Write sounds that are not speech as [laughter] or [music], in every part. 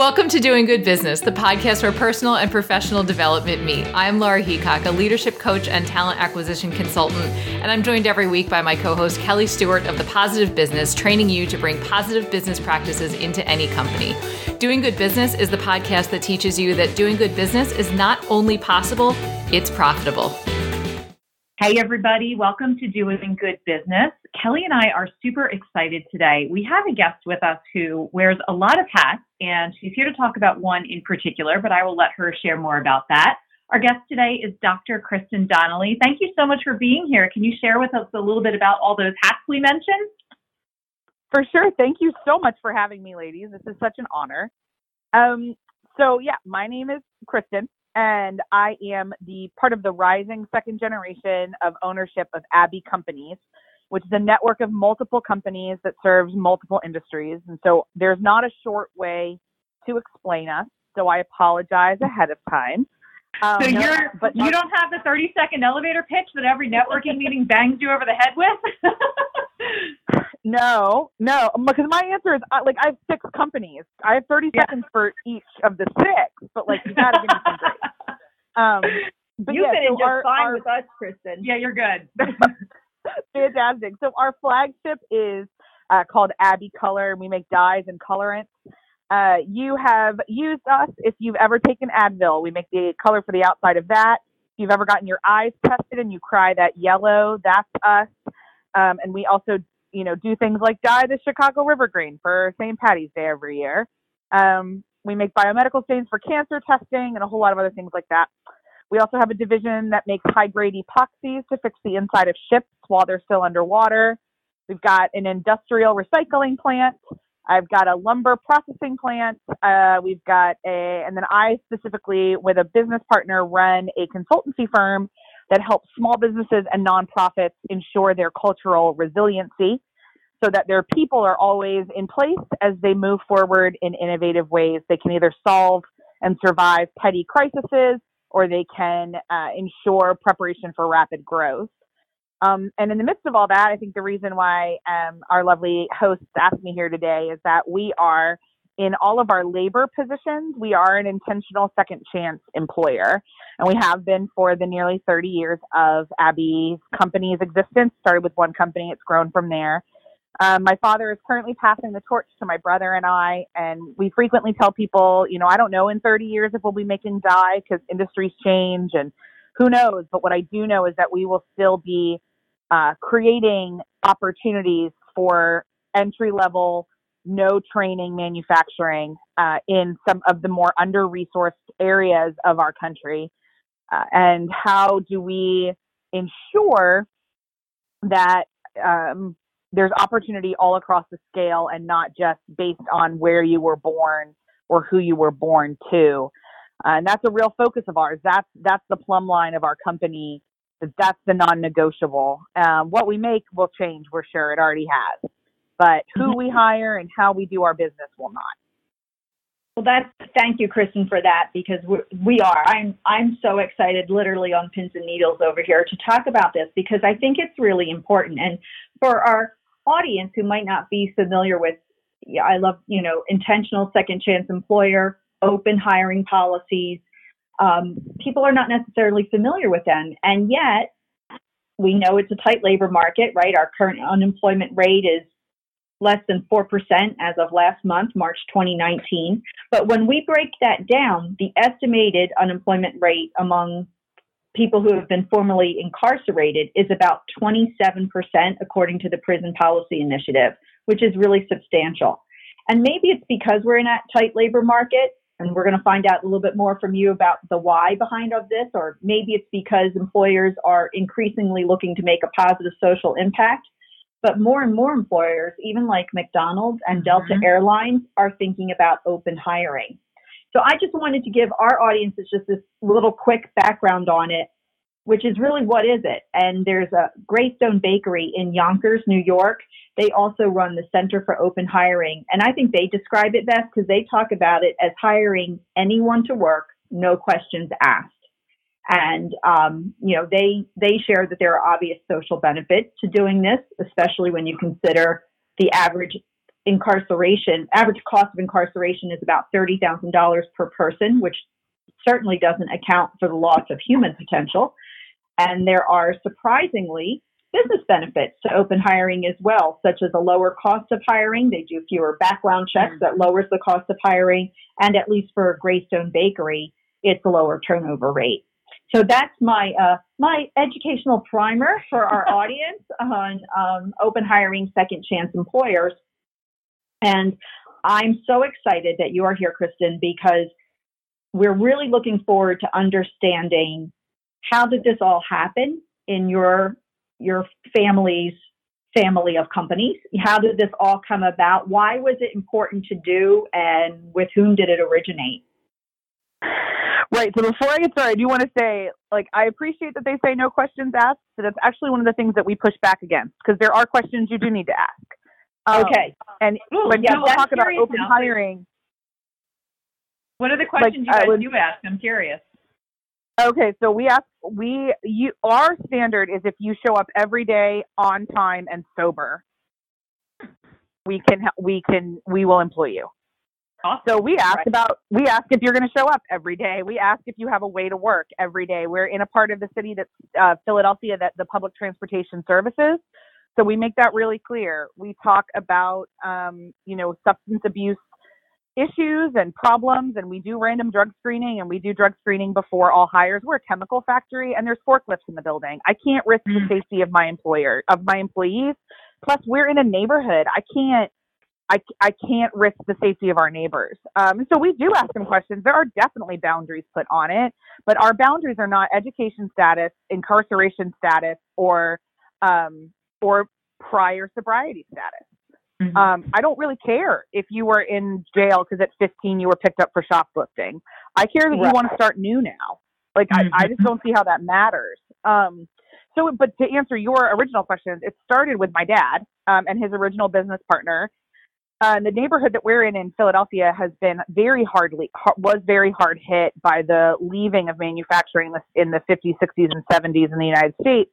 Welcome to Doing Good Business, the podcast where personal and professional development meet. I'm Laura Heacock, a leadership coach and talent acquisition consultant, and I'm joined every week by my co host, Kelly Stewart of The Positive Business, training you to bring positive business practices into any company. Doing Good Business is the podcast that teaches you that doing good business is not only possible, it's profitable. Hey, everybody, welcome to Doing Good Business. Kelly and I are super excited today. We have a guest with us who wears a lot of hats, and she's here to talk about one in particular, but I will let her share more about that. Our guest today is Dr. Kristen Donnelly. Thank you so much for being here. Can you share with us a little bit about all those hats we mentioned? For sure. Thank you so much for having me, ladies. This is such an honor. Um, so, yeah, my name is Kristen and I am the part of the rising second generation of ownership of Abbey Companies, which is a network of multiple companies that serves multiple industries. And so there's not a short way to explain us. So I apologize ahead of time. Um, so you're, but you don't have the 30 second elevator pitch that every networking meeting bangs you over the head with? [laughs] no, no, because my answer is like I have six companies. I have 30 yeah. seconds for each of the six, but like you gotta give me some grace. [laughs] Um, but you yeah, fit so in just our, fine our, with us, Kristen. Yeah, you're good. [laughs] [laughs] Fantastic. So our flagship is uh, called Abbey Color. We make dyes and colorants. Uh, you have used us if you've ever taken Advil. We make the color for the outside of that. If you've ever gotten your eyes tested and you cry that yellow, that's us. Um, and we also, you know, do things like dye the Chicago River Green for St. Patty's Day every year. Um, we make biomedical stains for cancer testing and a whole lot of other things like that. We also have a division that makes high grade epoxies to fix the inside of ships while they're still underwater. We've got an industrial recycling plant. I've got a lumber processing plant. Uh, we've got a, and then I specifically, with a business partner, run a consultancy firm that helps small businesses and nonprofits ensure their cultural resiliency so that their people are always in place as they move forward in innovative ways. They can either solve and survive petty crises or they can uh, ensure preparation for rapid growth. Um, and in the midst of all that, I think the reason why um, our lovely hosts asked me here today is that we are in all of our labor positions, we are an intentional second chance employer. And we have been for the nearly 30 years of Abbey's company's existence. Started with one company, it's grown from there. Um, my father is currently passing the torch to my brother and I, and we frequently tell people, you know, I don't know in 30 years if we'll be making dye because industries change and who knows. But what I do know is that we will still be uh, creating opportunities for entry level, no training manufacturing uh, in some of the more under resourced areas of our country. Uh, and how do we ensure that um, there's opportunity all across the scale and not just based on where you were born or who you were born to. Uh, and that's a real focus of ours. That's that's the plumb line of our company. That's the non-negotiable. Um, what we make will change. We're sure it already has, but who mm-hmm. we hire and how we do our business will not. Well, that's thank you, Kristen, for that because we're, we are. I'm I'm so excited, literally on pins and needles over here to talk about this because I think it's really important. And for our audience who might not be familiar with, I love, you know, intentional second chance employer, open hiring policies. Um, people are not necessarily familiar with them. And yet, we know it's a tight labor market, right? Our current unemployment rate is less than 4% as of last month, March 2019. But when we break that down, the estimated unemployment rate among people who have been formally incarcerated is about 27%, according to the Prison Policy Initiative, which is really substantial. And maybe it's because we're in a tight labor market, and we're going to find out a little bit more from you about the why behind of this, or maybe it's because employers are increasingly looking to make a positive social impact. But more and more employers, even like McDonald's and Delta mm-hmm. Airlines, are thinking about open hiring. So I just wanted to give our audiences just this little quick background on it, which is really what is it? And there's a Greyston Bakery in Yonkers, New York. They also run the Center for Open Hiring. And I think they describe it best because they talk about it as hiring anyone to work, no questions asked. And um, you know, they they share that there are obvious social benefits to doing this, especially when you consider the average incarceration, average cost of incarceration is about $30,000 per person, which certainly doesn't account for the loss of human potential. And there are surprisingly business benefits to open hiring as well, such as a lower cost of hiring. They do fewer background checks that lowers the cost of hiring. And at least for Greyston Bakery, it's a lower turnover rate. So that's my uh, my educational primer for our [laughs] audience on um, open hiring, second chance employers. And I'm so excited that you are here, Kristen, because we're really looking forward to understanding how did this all happen in your your family's family of companies. How did this all come about? Why was it important to do, and with whom did it originate? Right. So before I get started, I do want to say, like, I appreciate that they say no questions asked. So that's actually one of the things that we push back against because there are questions you do need to ask. Um, okay. And Ooh, when yeah, people talk about open now. hiring, what are the questions like, you guys do ask? I'm curious. Okay, so we ask we you our standard is if you show up every day on time and sober, we can we can we will employ you. Awesome. So we ask right. about we ask if you're going to show up every day. We ask if you have a way to work every day. We're in a part of the city that's uh, Philadelphia that the public transportation services. So we make that really clear. We talk about um, you know substance abuse issues and problems and we do random drug screening and we do drug screening before all hires we're a chemical factory and there's forklifts in the building i can't risk the mm. safety of my employer of my employees plus we're in a neighborhood i can't I, I can't risk the safety of our neighbors. Um, so we do ask them questions. There are definitely boundaries put on it, but our boundaries are not education status, incarceration status, or um, or prior sobriety status. Mm-hmm. Um, I don't really care if you were in jail because at 15 you were picked up for shoplifting. I care that right. you want to start new now. Like mm-hmm. I, I just don't see how that matters. Um, so, but to answer your original question, it started with my dad um, and his original business partner. Uh, the neighborhood that we're in in Philadelphia has been very hardly was very hard hit by the leaving of manufacturing in the 50s, 60s, and 70s in the United States.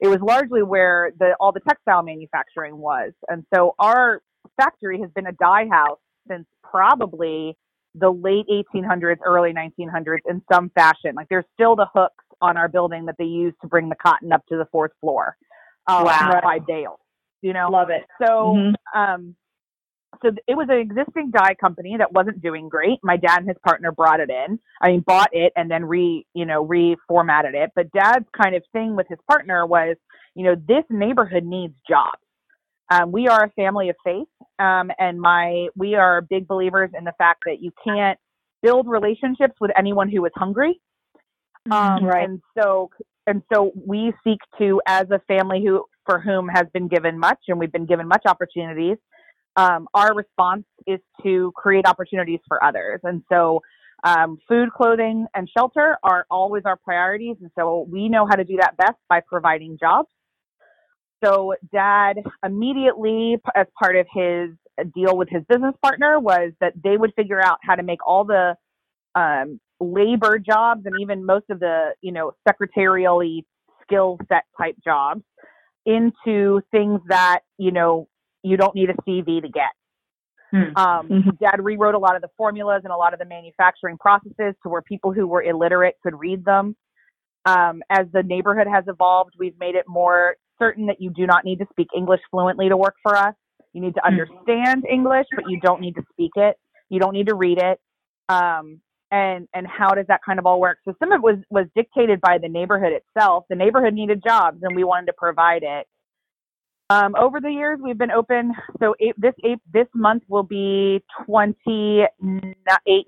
It was largely where the all the textile manufacturing was, and so our factory has been a dye house since probably the late 1800s, early 1900s in some fashion. Like there's still the hooks on our building that they use to bring the cotton up to the fourth floor. Um, wow. By Dale, you know. Love it. So, mm-hmm. um, so it was an existing dye company that wasn't doing great. My dad and his partner brought it in. I mean, bought it and then re, you know, reformatted it. But dad's kind of thing with his partner was, you know, this neighborhood needs jobs. Um, we are a family of faith, um, and my we are big believers in the fact that you can't build relationships with anyone who is hungry. Um, right. And so, and so we seek to, as a family who for whom has been given much, and we've been given much opportunities um, our response is to create opportunities for others. And so, um, food, clothing, and shelter are always our priorities. And so, we know how to do that best by providing jobs. So, dad immediately, as part of his deal with his business partner, was that they would figure out how to make all the um, labor jobs and even most of the, you know, secretarially skill set type jobs into things that, you know, you don't need a CV to get. Hmm. Um, mm-hmm. Dad rewrote a lot of the formulas and a lot of the manufacturing processes to where people who were illiterate could read them. Um, as the neighborhood has evolved, we've made it more certain that you do not need to speak English fluently to work for us. You need to hmm. understand English, but you don't need to speak it. You don't need to read it. Um, and and how does that kind of all work? So some of it was was dictated by the neighborhood itself. The neighborhood needed jobs, and we wanted to provide it. Um, over the years, we've been open. So eight, this eight, this month will be 28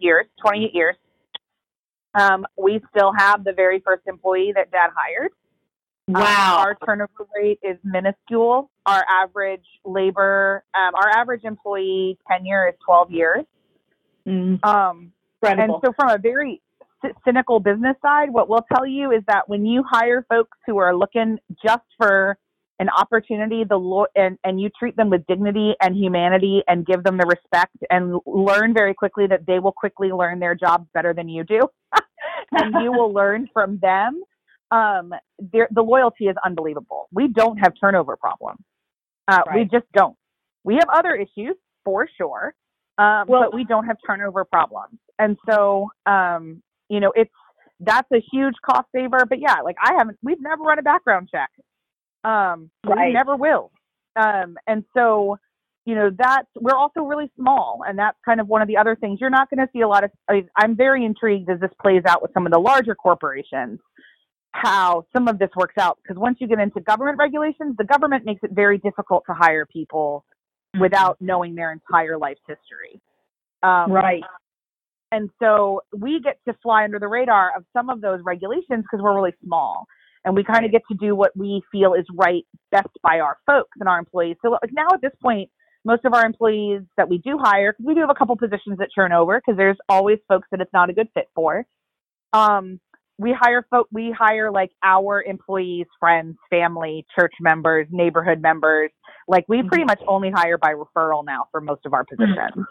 years. 28 years. Um, we still have the very first employee that Dad hired. Um, wow. Um, our turnover rate is minuscule. Our average labor, um, our average employee tenure is 12 years. Mm. Um, and so, from a very cynical business side, what we'll tell you is that when you hire folks who are looking just for an opportunity the lo- and, and you treat them with dignity and humanity and give them the respect and learn very quickly that they will quickly learn their job better than you do [laughs] and you will learn from them um, the loyalty is unbelievable we don't have turnover problems uh, right. we just don't we have other issues for sure. Um, well, but we don't have turnover problems. And so, um, you know, it's, that's a huge cost saver. But yeah, like I haven't, we've never run a background check. Um, right. we never will. Um, and so, you know, that's, we're also really small. And that's kind of one of the other things you're not going to see a lot of, I I'm very intrigued as this plays out with some of the larger corporations how some of this works out because once you get into government regulations, the government makes it very difficult to hire people mm-hmm. without knowing their entire life history. Um, right. And so we get to fly under the radar of some of those regulations because we're really small and we kind of get to do what we feel is right best by our folks and our employees. So like now at this point, most of our employees that we do hire, because we do have a couple positions that turn over because there's always folks that it's not a good fit for. Um, we hire folk we hire like our employees friends family church members neighborhood members like we pretty mm-hmm. much only hire by referral now for most of our mm-hmm. positions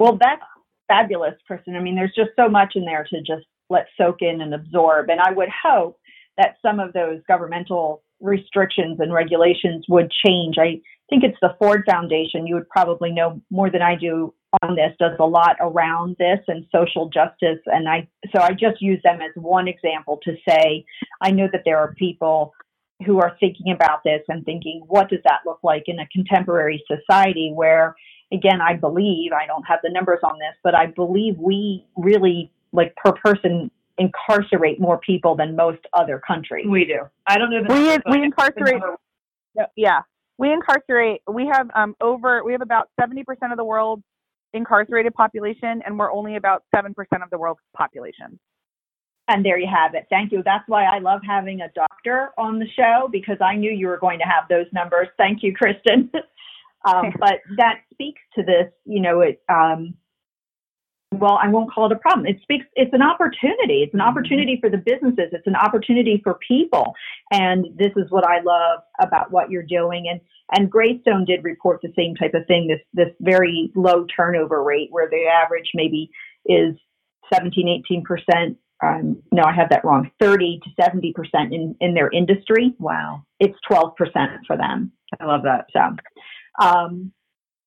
well that's fabulous kristen i mean there's just so much in there to just let soak in and absorb and i would hope that some of those governmental restrictions and regulations would change. I think it's the ford foundation. You would probably know more than i do on this does a lot around this and social justice. And i so i just use them as one example to say i know that there are people who are thinking about this and thinking what does that look like in a contemporary society where again i believe i don't have the numbers on this but i believe we really like per person incarcerate more people than most other countries we do i don't know we, we incarcerate yeah we incarcerate we have um, over we have about 70% of the world's incarcerated population, and we're only about 7% of the world's population. And there you have it. Thank you. That's why I love having a doctor on the show because I knew you were going to have those numbers. Thank you, Kristen. [laughs] um, [laughs] but that speaks to this, you know, it, um, well, I won't call it a problem. It speaks, it's an opportunity. It's an mm-hmm. opportunity for the businesses. It's an opportunity for people. And this is what I love about what you're doing. And, and Greyston did report the same type of thing, this, this very low turnover rate where the average maybe is 17, 18%. Um, no, I have that wrong. 30 to 70% in, in their industry. Wow. It's 12% for them. I love that. So, um,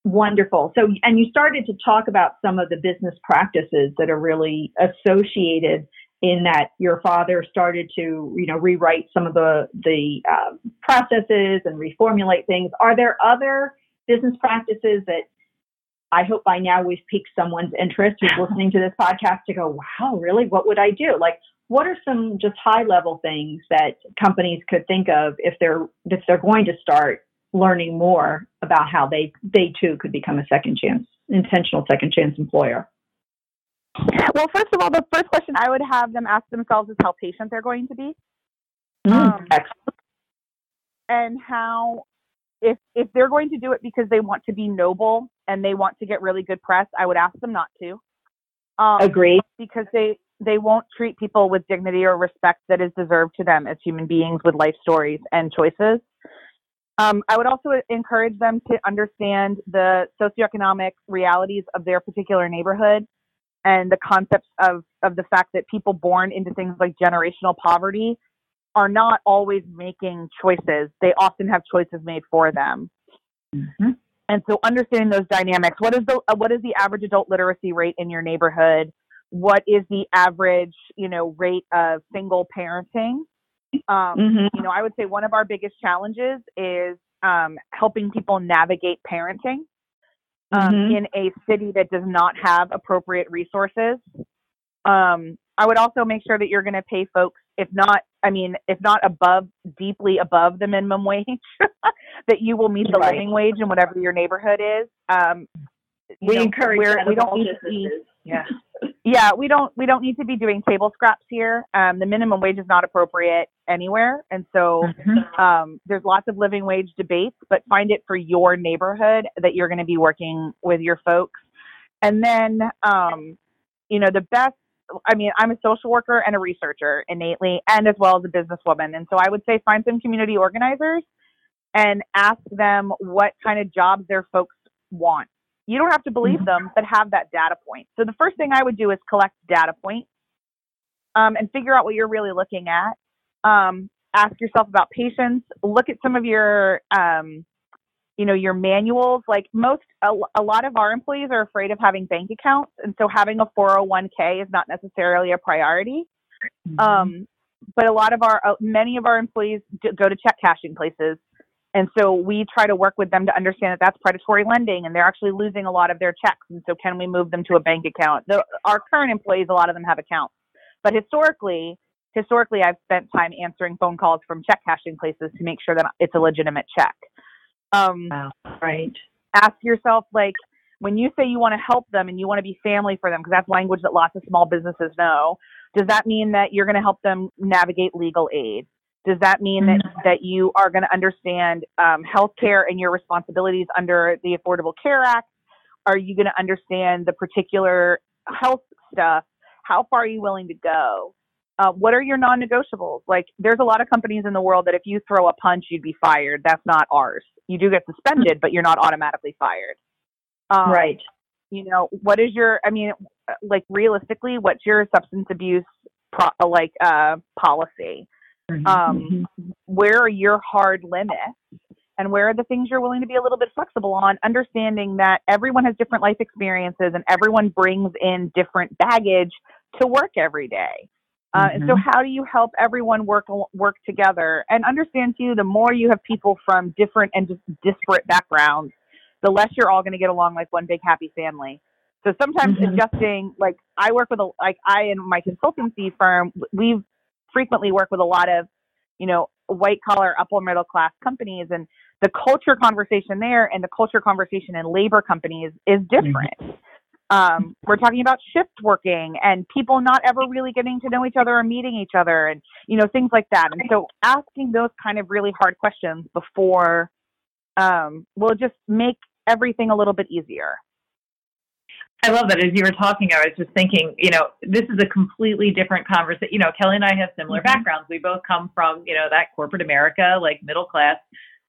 Wonderful. So, and you started to talk about some of the business practices that are really associated in that your father started to, you know, rewrite some of the the uh, processes and reformulate things. Are there other business practices that I hope by now we've piqued someone's interest who's listening to this podcast to go, wow, really? What would I do? Like, what are some just high level things that companies could think of if they're if they're going to start learning more about how they they too could become a second chance intentional second chance employer. Well first of all the first question i would have them ask themselves is how patient they're going to be. Mm, um, excellent. and how if if they're going to do it because they want to be noble and they want to get really good press i would ask them not to. Um, Agreed. because they they won't treat people with dignity or respect that is deserved to them as human beings with life stories and choices um, I would also encourage them to understand the socioeconomic realities of their particular neighborhood and the concepts of, of the fact that people born into things like generational poverty are not always making choices. They often have choices made for them. Mm-hmm. And so understanding those dynamics, what is the uh, what is the average adult literacy rate in your neighborhood? What is the average, you know, rate of single parenting? Um, mm-hmm. You know, I would say one of our biggest challenges is um, helping people navigate parenting um, mm-hmm. in a city that does not have appropriate resources. Um, I would also make sure that you're going to pay folks, if not, I mean, if not above, deeply above the minimum [laughs] wage, that you will meet the right. living wage in whatever your neighborhood is. We know, encourage we don't need to be, yeah [laughs] yeah, we don't we don't need to be doing table scraps here. Um, the minimum wage is not appropriate anywhere, and so mm-hmm. um, there's lots of living wage debates. But find it for your neighborhood that you're going to be working with your folks, and then um, you know the best. I mean, I'm a social worker and a researcher innately, and as well as a businesswoman. And so I would say find some community organizers and ask them what kind of jobs their folks want you don't have to believe mm-hmm. them, but have that data point. So the first thing I would do is collect data points um, and figure out what you're really looking at. Um, ask yourself about patients. Look at some of your um, you know, your manuals. Like most, a, a lot of our employees are afraid of having bank accounts, and so having a 401k is not necessarily a priority. Mm-hmm. Um, but a lot of our, uh, many of our employees go to check cashing places. And so we try to work with them to understand that that's predatory lending and they're actually losing a lot of their checks. And so can we move them to a bank account? The, our current employees, a lot of them have accounts. But historically, historically, I've spent time answering phone calls from check cashing places to make sure that it's a legitimate check. Um, wow. Right. Ask yourself, like, when you say you want to help them and you want to be family for them, because that's language that lots of small businesses know, does that mean that you're going to help them navigate legal aid? Does that mean that, mm-hmm. that you are going to understand um, healthcare and your responsibilities under the Affordable Care Act? Are you going to understand the particular health stuff? How far are you willing to go? Uh, what are your non-negotiables? Like, there's a lot of companies in the world that if you throw a punch, you'd be fired. That's not ours. You do get suspended, but you're not automatically fired. Um, right. You know, what is your? I mean, like realistically, what's your substance abuse pro- like uh, policy? Mm-hmm. Um, mm-hmm. where are your hard limits? and where are the things you're willing to be a little bit flexible on understanding that everyone has different life experiences and everyone brings in different baggage to work every day uh, mm-hmm. And so, mm-hmm. how do you help everyone work work together and understand too? The more you have people from different and just disparate backgrounds, the less you're all going to get along like one big happy family. So sometimes mm-hmm. adjusting, like I work with a like I and my consultancy firm, we frequently work with a lot of, you know, white collar upper middle class companies, and the culture conversation there and the culture conversation in labor companies is different. Mm-hmm. Um, we're talking about shift working and people not ever really getting to know each other or meeting each other and, you know, things like that. And so asking those kind of really hard questions before um, will just make everything a little bit easier. I love that. As you were talking, I was just thinking, you know, this is a completely different conversation. You know, Kelly and I have similar mm-hmm. backgrounds. We both come from, you know, that corporate America, like middle class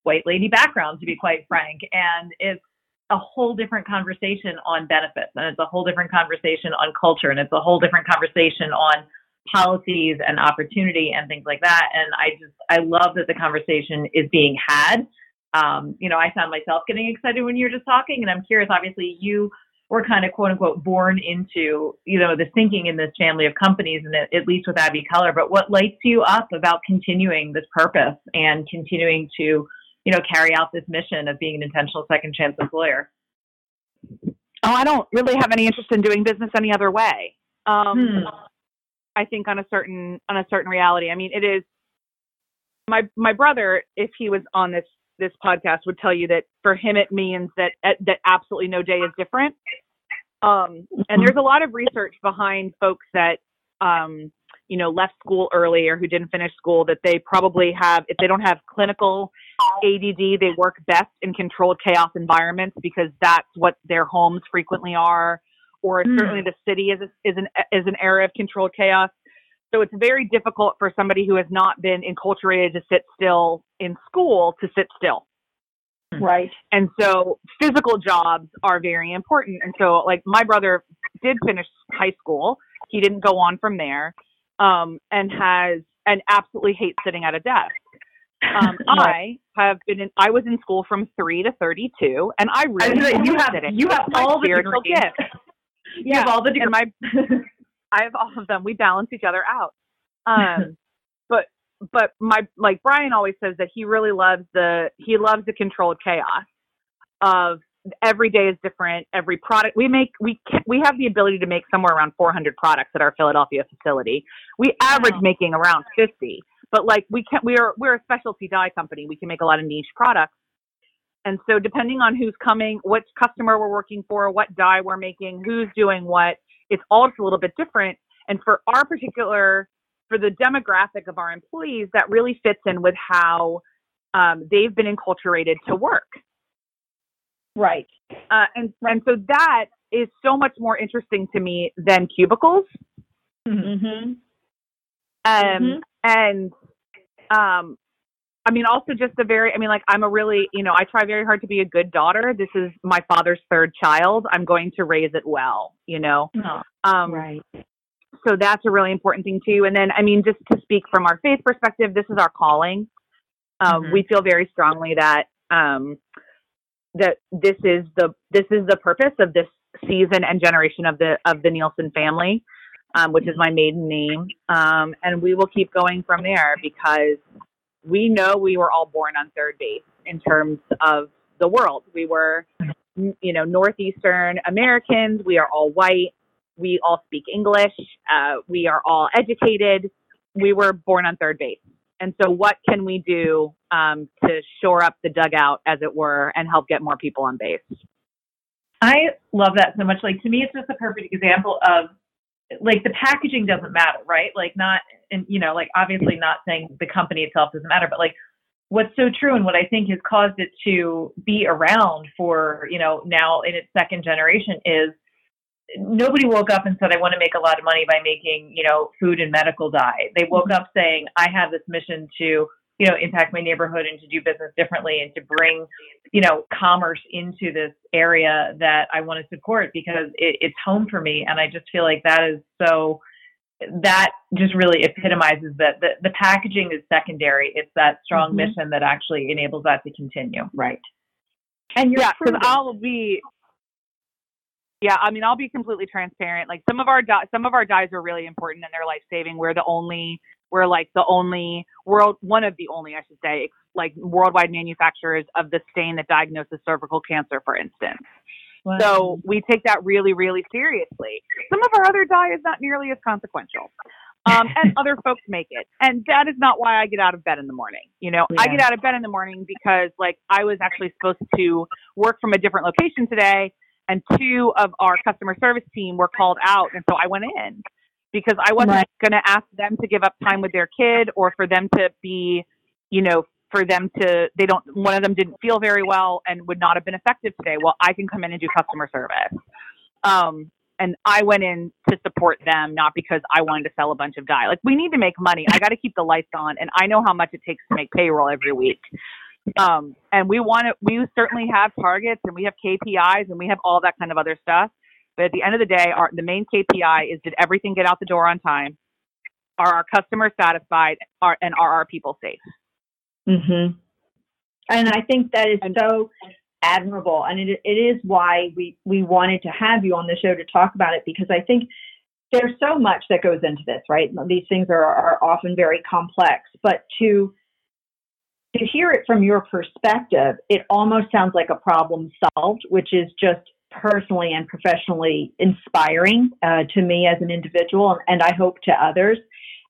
white lady background, to be quite frank. And it's a whole different conversation on benefits and it's a whole different conversation on culture and it's a whole different conversation on policies and opportunity and things like that and i just i love that the conversation is being had um, you know i found myself getting excited when you were just talking and i'm curious obviously you were kind of quote unquote born into you know this thinking in this family of companies and at least with abbey color but what lights you up about continuing this purpose and continuing to you know, carry out this mission of being an intentional second chance employer? Oh, I don't really have any interest in doing business any other way. Um, hmm. I think on a certain on a certain reality. I mean, it is my my brother, if he was on this this podcast, would tell you that for him it means that that absolutely no day is different. Um, and there's a lot of research behind folks that um, you know left school early or who didn't finish school that they probably have if they don't have clinical ADD they work best in controlled chaos environments because that's what their homes frequently are or mm. certainly the city is a, is an is an area of controlled chaos so it's very difficult for somebody who has not been enculturated to sit still in school to sit still. Right. And so physical jobs are very important. And so like my brother did finish high school. He didn't go on from there um, and has and absolutely hates sitting at a desk. Um, [laughs] I have been in, I was in school from three to thirty two, and I really I you have it. you have all the spiritual gifts. You yeah, have all the and my [laughs] I have all of them. We balance each other out. [laughs] Um, but but my like Brian always says that he really loves the he loves the controlled chaos of every day is different. Every product we make, we can, we have the ability to make somewhere around 400 products at our Philadelphia facility. We average wow. making around 50, but like we can, we are we're a specialty dye company. We can make a lot of niche products, and so depending on who's coming, which customer we're working for, what dye we're making, who's doing what, it's all just a little bit different. And for our particular, for the demographic of our employees, that really fits in with how um, they've been enculturated to work. Right. Uh, and and so that is so much more interesting to me than cubicles. Mm-hmm. Um, mm-hmm. and um, I mean, also just a very, I mean, like, I'm a really, you know, I try very hard to be a good daughter. This is my father's third child. I'm going to raise it well, you know? Oh, um, right. So that's a really important thing, too. And then, I mean, just to speak from our faith perspective, this is our calling. Um, mm-hmm. We feel very strongly that um, that this is the this is the purpose of this season and generation of the of the Nielsen family, um, which is my maiden name, um, and we will keep going from there because we know we were all born on third base in terms of the world. We were, you know, northeastern Americans. We are all white. We all speak English. Uh, we are all educated. We were born on third base. And so, what can we do um, to shore up the dugout, as it were, and help get more people on base? I love that so much. Like to me, it's just a perfect example of like the packaging doesn't matter, right? Like not, and you know, like obviously not saying the company itself doesn't matter, but like what's so true and what I think has caused it to be around for you know now in its second generation is nobody woke up and said, I want to make a lot of money by making, you know, food and medical dye. They woke mm-hmm. up saying, I have this mission to, you know, impact my neighborhood and to do business differently and to bring, you know, commerce into this area that I want to support because it, it's home for me. And I just feel like that is so, that just really epitomizes that the, the packaging is secondary. It's that strong mm-hmm. mission that actually enables that to continue. Right. And you're yeah, because I'll be yeah, I mean, I'll be completely transparent. Like some of our di- some of our dyes are really important and they're life saving. We're the only we're like the only world one of the only I should say like worldwide manufacturers of the stain that diagnoses cervical cancer, for instance. Wow. So we take that really, really seriously. Some of our other dye is not nearly as consequential. Um, [laughs] and other folks make it. And that is not why I get out of bed in the morning. You know, yeah. I get out of bed in the morning because like I was actually supposed to work from a different location today and two of our customer service team were called out, and so I went in because I wasn't right. going to ask them to give up time with their kid or for them to be, you know, for them to they don't one of them didn't feel very well and would not have been effective today. Well, I can come in and do customer service. Um, and I went in to support them, not because I wanted to sell a bunch of dye. Like we need to make money. I got to keep the lights on, and I know how much it takes to make payroll every week. Um, and we want to, we certainly have targets and we have KPIs and we have all that kind of other stuff. But at the end of the day, our, the main KPI is did everything get out the door on time? Are our customers satisfied? Are, and are our people safe? Mm-hmm. And I think that is so admirable. And it, it is why we, we wanted to have you on the show to talk about it because I think there's so much that goes into this, right? These things are, are often very complex, but to to hear it from your perspective, it almost sounds like a problem solved, which is just personally and professionally inspiring uh, to me as an individual, and I hope to others.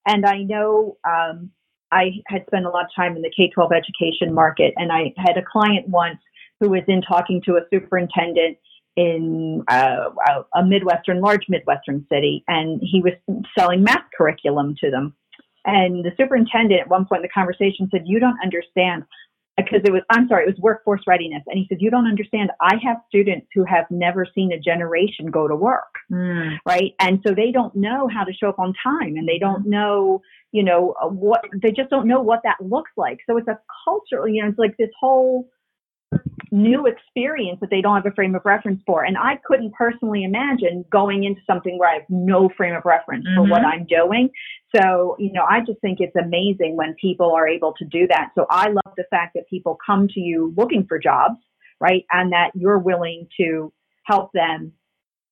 And I know um, I had spent a lot of time in the K 12 education market, and I had a client once who was in talking to a superintendent in uh, a Midwestern, large Midwestern city, and he was selling math curriculum to them. And the superintendent at one point in the conversation said, You don't understand because it was I'm sorry, it was workforce readiness. And he said, You don't understand. I have students who have never seen a generation go to work. Mm. Right. And so they don't know how to show up on time and they don't know, you know, what they just don't know what that looks like. So it's a cultural, you know, it's like this whole new experience that they don't have a frame of reference for. And I couldn't personally imagine going into something where I have no frame of reference mm-hmm. for what mm-hmm. I'm doing. So, you know, I just think it's amazing when people are able to do that. So I love the fact that people come to you looking for jobs, right? And that you're willing to help them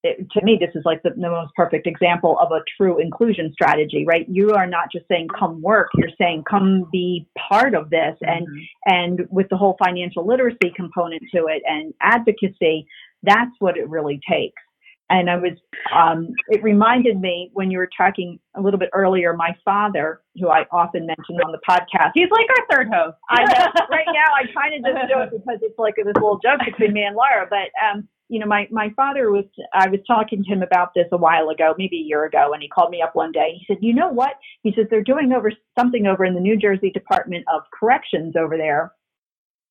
it, to me, this is like the, the, most perfect example of a true inclusion strategy, right? You are not just saying come work; you're saying come be part of this, and mm-hmm. and with the whole financial literacy component to it and advocacy, that's what it really takes. And I was, um, it reminded me when you were talking a little bit earlier, my father, who I often mention on the podcast, he's like our third host. I know. right now, I kind of just do it [laughs] because it's like this little joke between me and Laura, but um, you know, my, my father was, I was talking to him about this a while ago, maybe a year ago, and he called me up one day he said, you know what? He says, they're doing over something over in the New Jersey Department of Corrections over there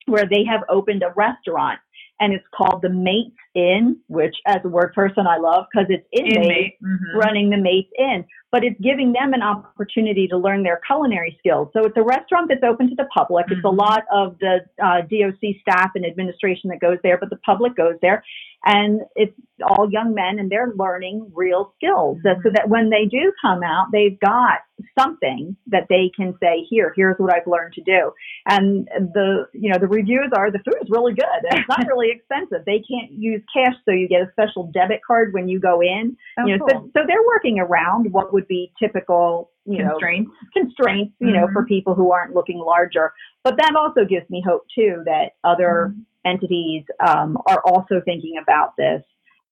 where they have opened a restaurant and it's called the Mates in, which as a word person I love because it's inmate, Inmate. Mhm. running the mates in, but it's giving them an opportunity to learn their culinary skills. So it's a restaurant that's open to the public. It's a Mhm. lot of the uh, DOC staff and administration that goes there, but the public goes there. And it's all young men and they're learning real skills so- so that when they do come out, they've got something that they can say, here, here's what I've learned to do. And the, you know, the reviews are the food is really good and it's not [laughs] really expensive. They can't use cash, so you get a special debit card when you go in. Oh, you know, cool. so, so they're working around what would be typical, you know, Constraints. constraints, you know, Mhm. for people who aren't looking larger. But that also gives me hope too that other entities um, are also thinking about this,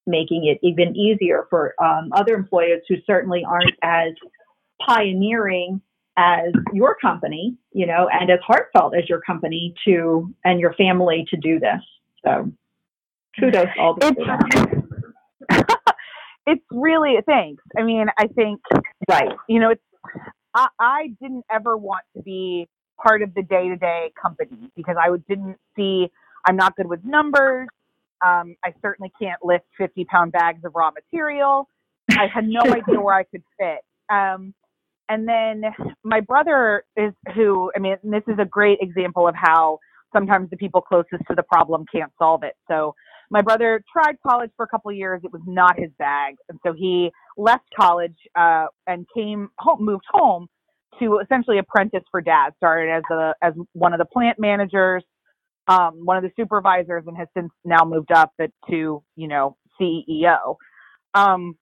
making it even easier for um, other employers who certainly aren't as pioneering as your company, you know, and as heartfelt as your company to and your family to do this. So kudos all the It's [laughs] it's really thanks. I mean, I think right. you know, it's I, I didn't ever want to be part of the day to day company because I didn't see I'm not good with numbers. Um, I certainly can't lift 50 pound bags of raw material. I had no [laughs] idea where I could fit. Um, and then my brother is who, I mean, this is a great example of how sometimes the people closest to the problem can't solve it. So my brother tried college for a couple of years. It was not his bag. And so he left college uh, and came home, moved home to essentially apprentice for dad. Started as a as one of the plant managers, um, one of the supervisors, and has since now moved up to you know CEO. Um,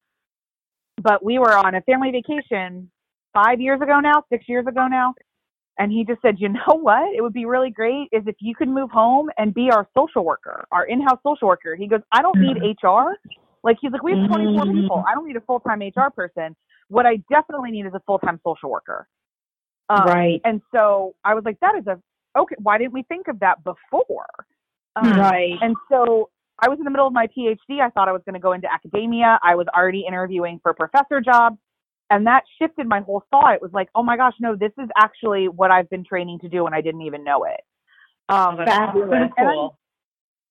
but we were on a family vacation five years ago now, six years ago now, and he just said, you know what? It would be really great is if you could move home and be our social worker, our in-house social worker. He goes, I don't need HR. Like he's like, we have 24 Mhm. people. I don't need a full-time HR person. What I definitely need is a full-time social worker. Um, right. And so I was like, that is a okay. Why didn't we think of that before? Um, Right. And so I was in the middle of my PhD. I thought I was going to go into academia. I was already interviewing for professor jobs. And that shifted my whole thought. It was like, oh my gosh, no, this is actually what I've been training to do, and I didn't even know it. Um, and, I'm-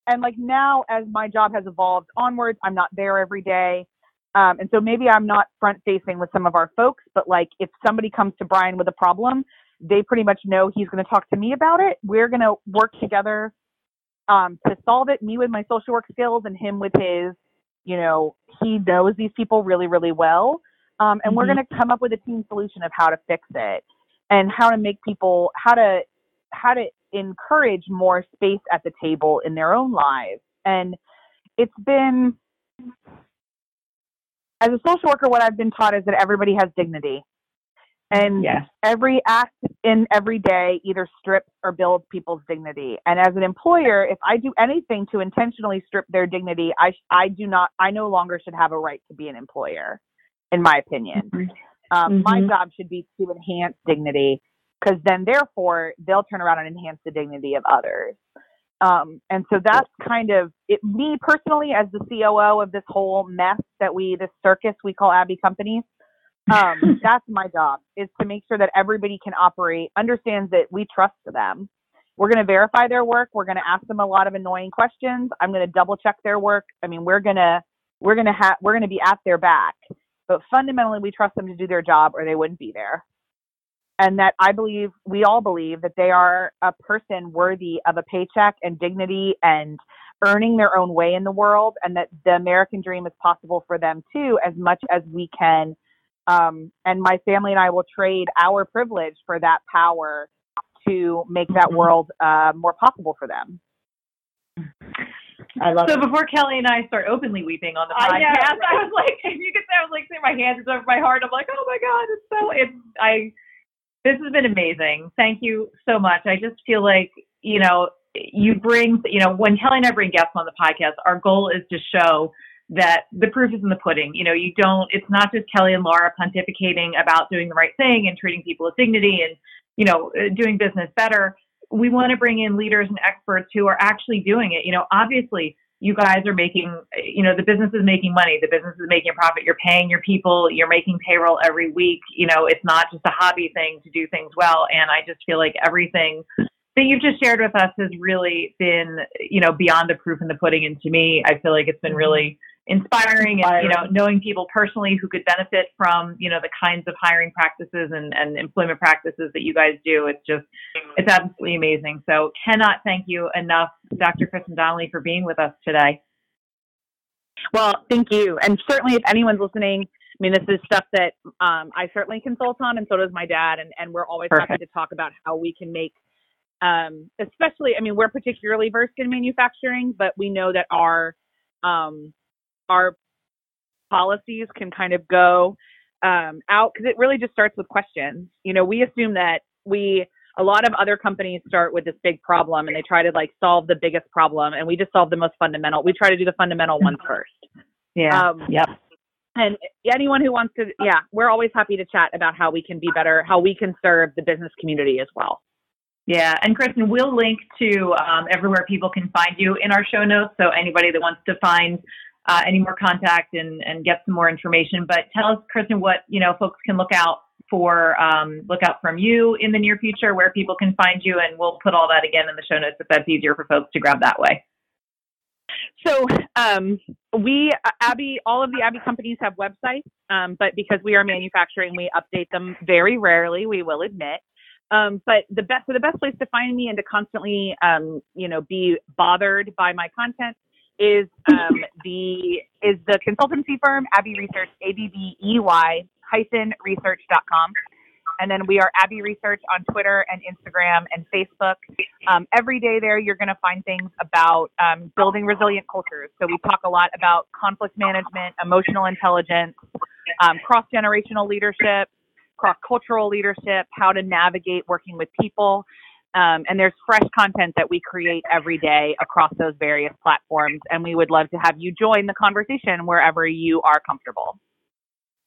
and like now, as my job has evolved onwards, I'm not there every day. Um, and so maybe I'm not front facing with some of our folks, but like if somebody comes to Brian with a problem, they pretty much know he's going to talk to me about it. We're going to work together um, to solve it. Me with my social work skills and him with his, you know, he knows these people really, really well. Um, and we're Mhm. going to come up with a team solution of how to fix it and how to make people, how to, how to encourage more space at the table in their own lives. And it's been, as a social worker, what I've been taught is that everybody has dignity. And Yes. every act in every day either strips or builds people's dignity. And as an employer, if I do anything to intentionally strip their dignity, I I do not I no longer should have a right to be an employer, in my opinion. Um, My Mhm. job should be to enhance dignity, because then therefore they'll turn around and enhance the dignity of others. Um, and so that's kind of it. Me personally, as the COO of this whole mess that we this circus we call Abbey Companies [laughs] um, that's my job is to make sure that everybody can operate understands that we trust them we're going to verify their work we're going to ask them a lot of annoying questions i'm going to double check their work i mean we're going to we're going to have we're going to be at their back but fundamentally we trust them to do their job or they wouldn't be there. And that i believe we all believe that they are a person worthy of a paycheck and dignity and earning their own way in the world and that the american dream is possible for them too as much as we can. Um, and my family and I will trade our privilege for that power to make that world uh, more possible for them. I love So it. before Kelly and I start openly weeping on the podcast, I, was like, if you could say I was like saying my hands is over my heart. I'm like, oh my god, it's so it's I. This has been amazing. Thank you so much. I just feel like you know you bring you know when Kelly and I bring guests on the podcast, our goal is to show that the proof is in the pudding. You know, you don't. It's not just Kelly and Laura pontificating about doing the right thing and treating people with dignity and you know uh, doing business better. We want to bring in leaders and experts who are actually doing it. You know, obviously you guys are making, you know, the business is making money, the business is making a profit, you're paying your people, you're making payroll every week. You know, it's not just a hobby thing to do things well. And I just feel like everything that you've just shared with us has really been, you know, beyond the proof in the pudding. And to me, I feel like it's been mm-hmm. really inspiring, and, you know, knowing people personally who could benefit from, you know, the kinds of hiring practices and, and employment practices that you guys do. It's just, it's absolutely amazing. So cannot thank you enough, Dr. Kristen Donnelly, for being with us today. Well, thank you. And certainly if anyone's listening, I mean, this is stuff that um, I certainly consult on, and so does my dad. And, and we're always Perfect. happy to talk about how we can make um, especially, I mean, we're particularly versed in manufacturing, but we know that our um, our policies can kind of go um, out because it really just starts with questions. You know, we assume that we a lot of other companies start with this big problem and they try to like solve the biggest problem, and we just solve the most fundamental. We try to do the fundamental ones first. Yeah. Um, yep. And anyone who wants to, yeah, we're always happy to chat about how we can be better, how we can serve the business community as well. Yeah, and Kristen, we'll link to um, everywhere people can find you in our show notes. So anybody that wants to find uh, any more contact and, and get some more information. But tell us, Kristen, what you know folks can look out for, um, look out from you in the near future, where people can find you, and we'll put all that again in the show notes if that's easier for folks to grab that way. So um, we, Abbey, all of the Abbey companies have websites, um, but because we are manufacturing, we update them very rarely. We will admit. Um, but the best, so the best place to find me and to constantly, um, you know, be bothered by my content is um, [laughs] the is the consultancy firm Abbey Research, A B B E Y hyphen research.com. And then we are Abbey Research on Twitter and Instagram and Facebook. Um, every day there, you're going to find things about um, building resilient cultures. So we talk a lot about conflict management, emotional intelligence, um, cross generational leadership, cross cultural leadership, how to navigate working with people. Um, and there's fresh content that we create every day across those various platforms. And we would love to have you join the conversation wherever you are comfortable.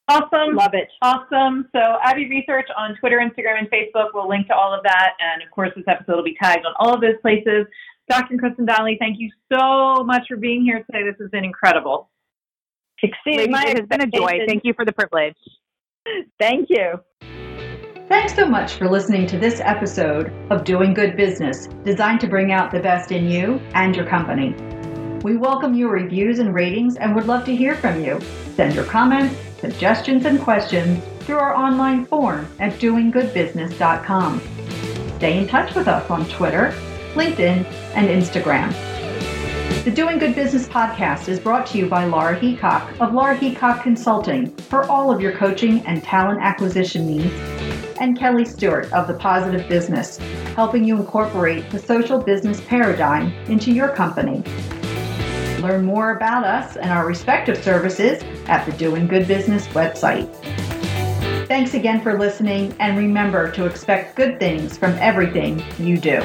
Awesome. Love it. Awesome. So, Abbey Research on Twitter, Instagram, and Facebook. We'll link to all of that. And of course, this episode will be tagged on all of those places. Dr. Kristen Donnelly, thank you so much for being here today. This has been incredible. Exceeding my it has been a joy. Thank you for the privilege. Thank you. Thanks so much for listening to this episode of Doing Good Business, designed to bring out the best in you and your company. We welcome your reviews and ratings and would love to hear from you. Send your comments, suggestions, and questions through our online form at doinggoodbusiness.com. Stay in touch with us on Twitter, LinkedIn, and Instagram. The Doing Good Business podcast is brought to you by Laura Heacock of Laura Heacock Consulting for all of your coaching and talent acquisition needs, and Kelly Stewart of The Positive Business, helping you incorporate the social business paradigm into your company. Learn more about us and our respective services at the Doing Good Business website. Thanks again for listening, and remember to expect good things from everything you do.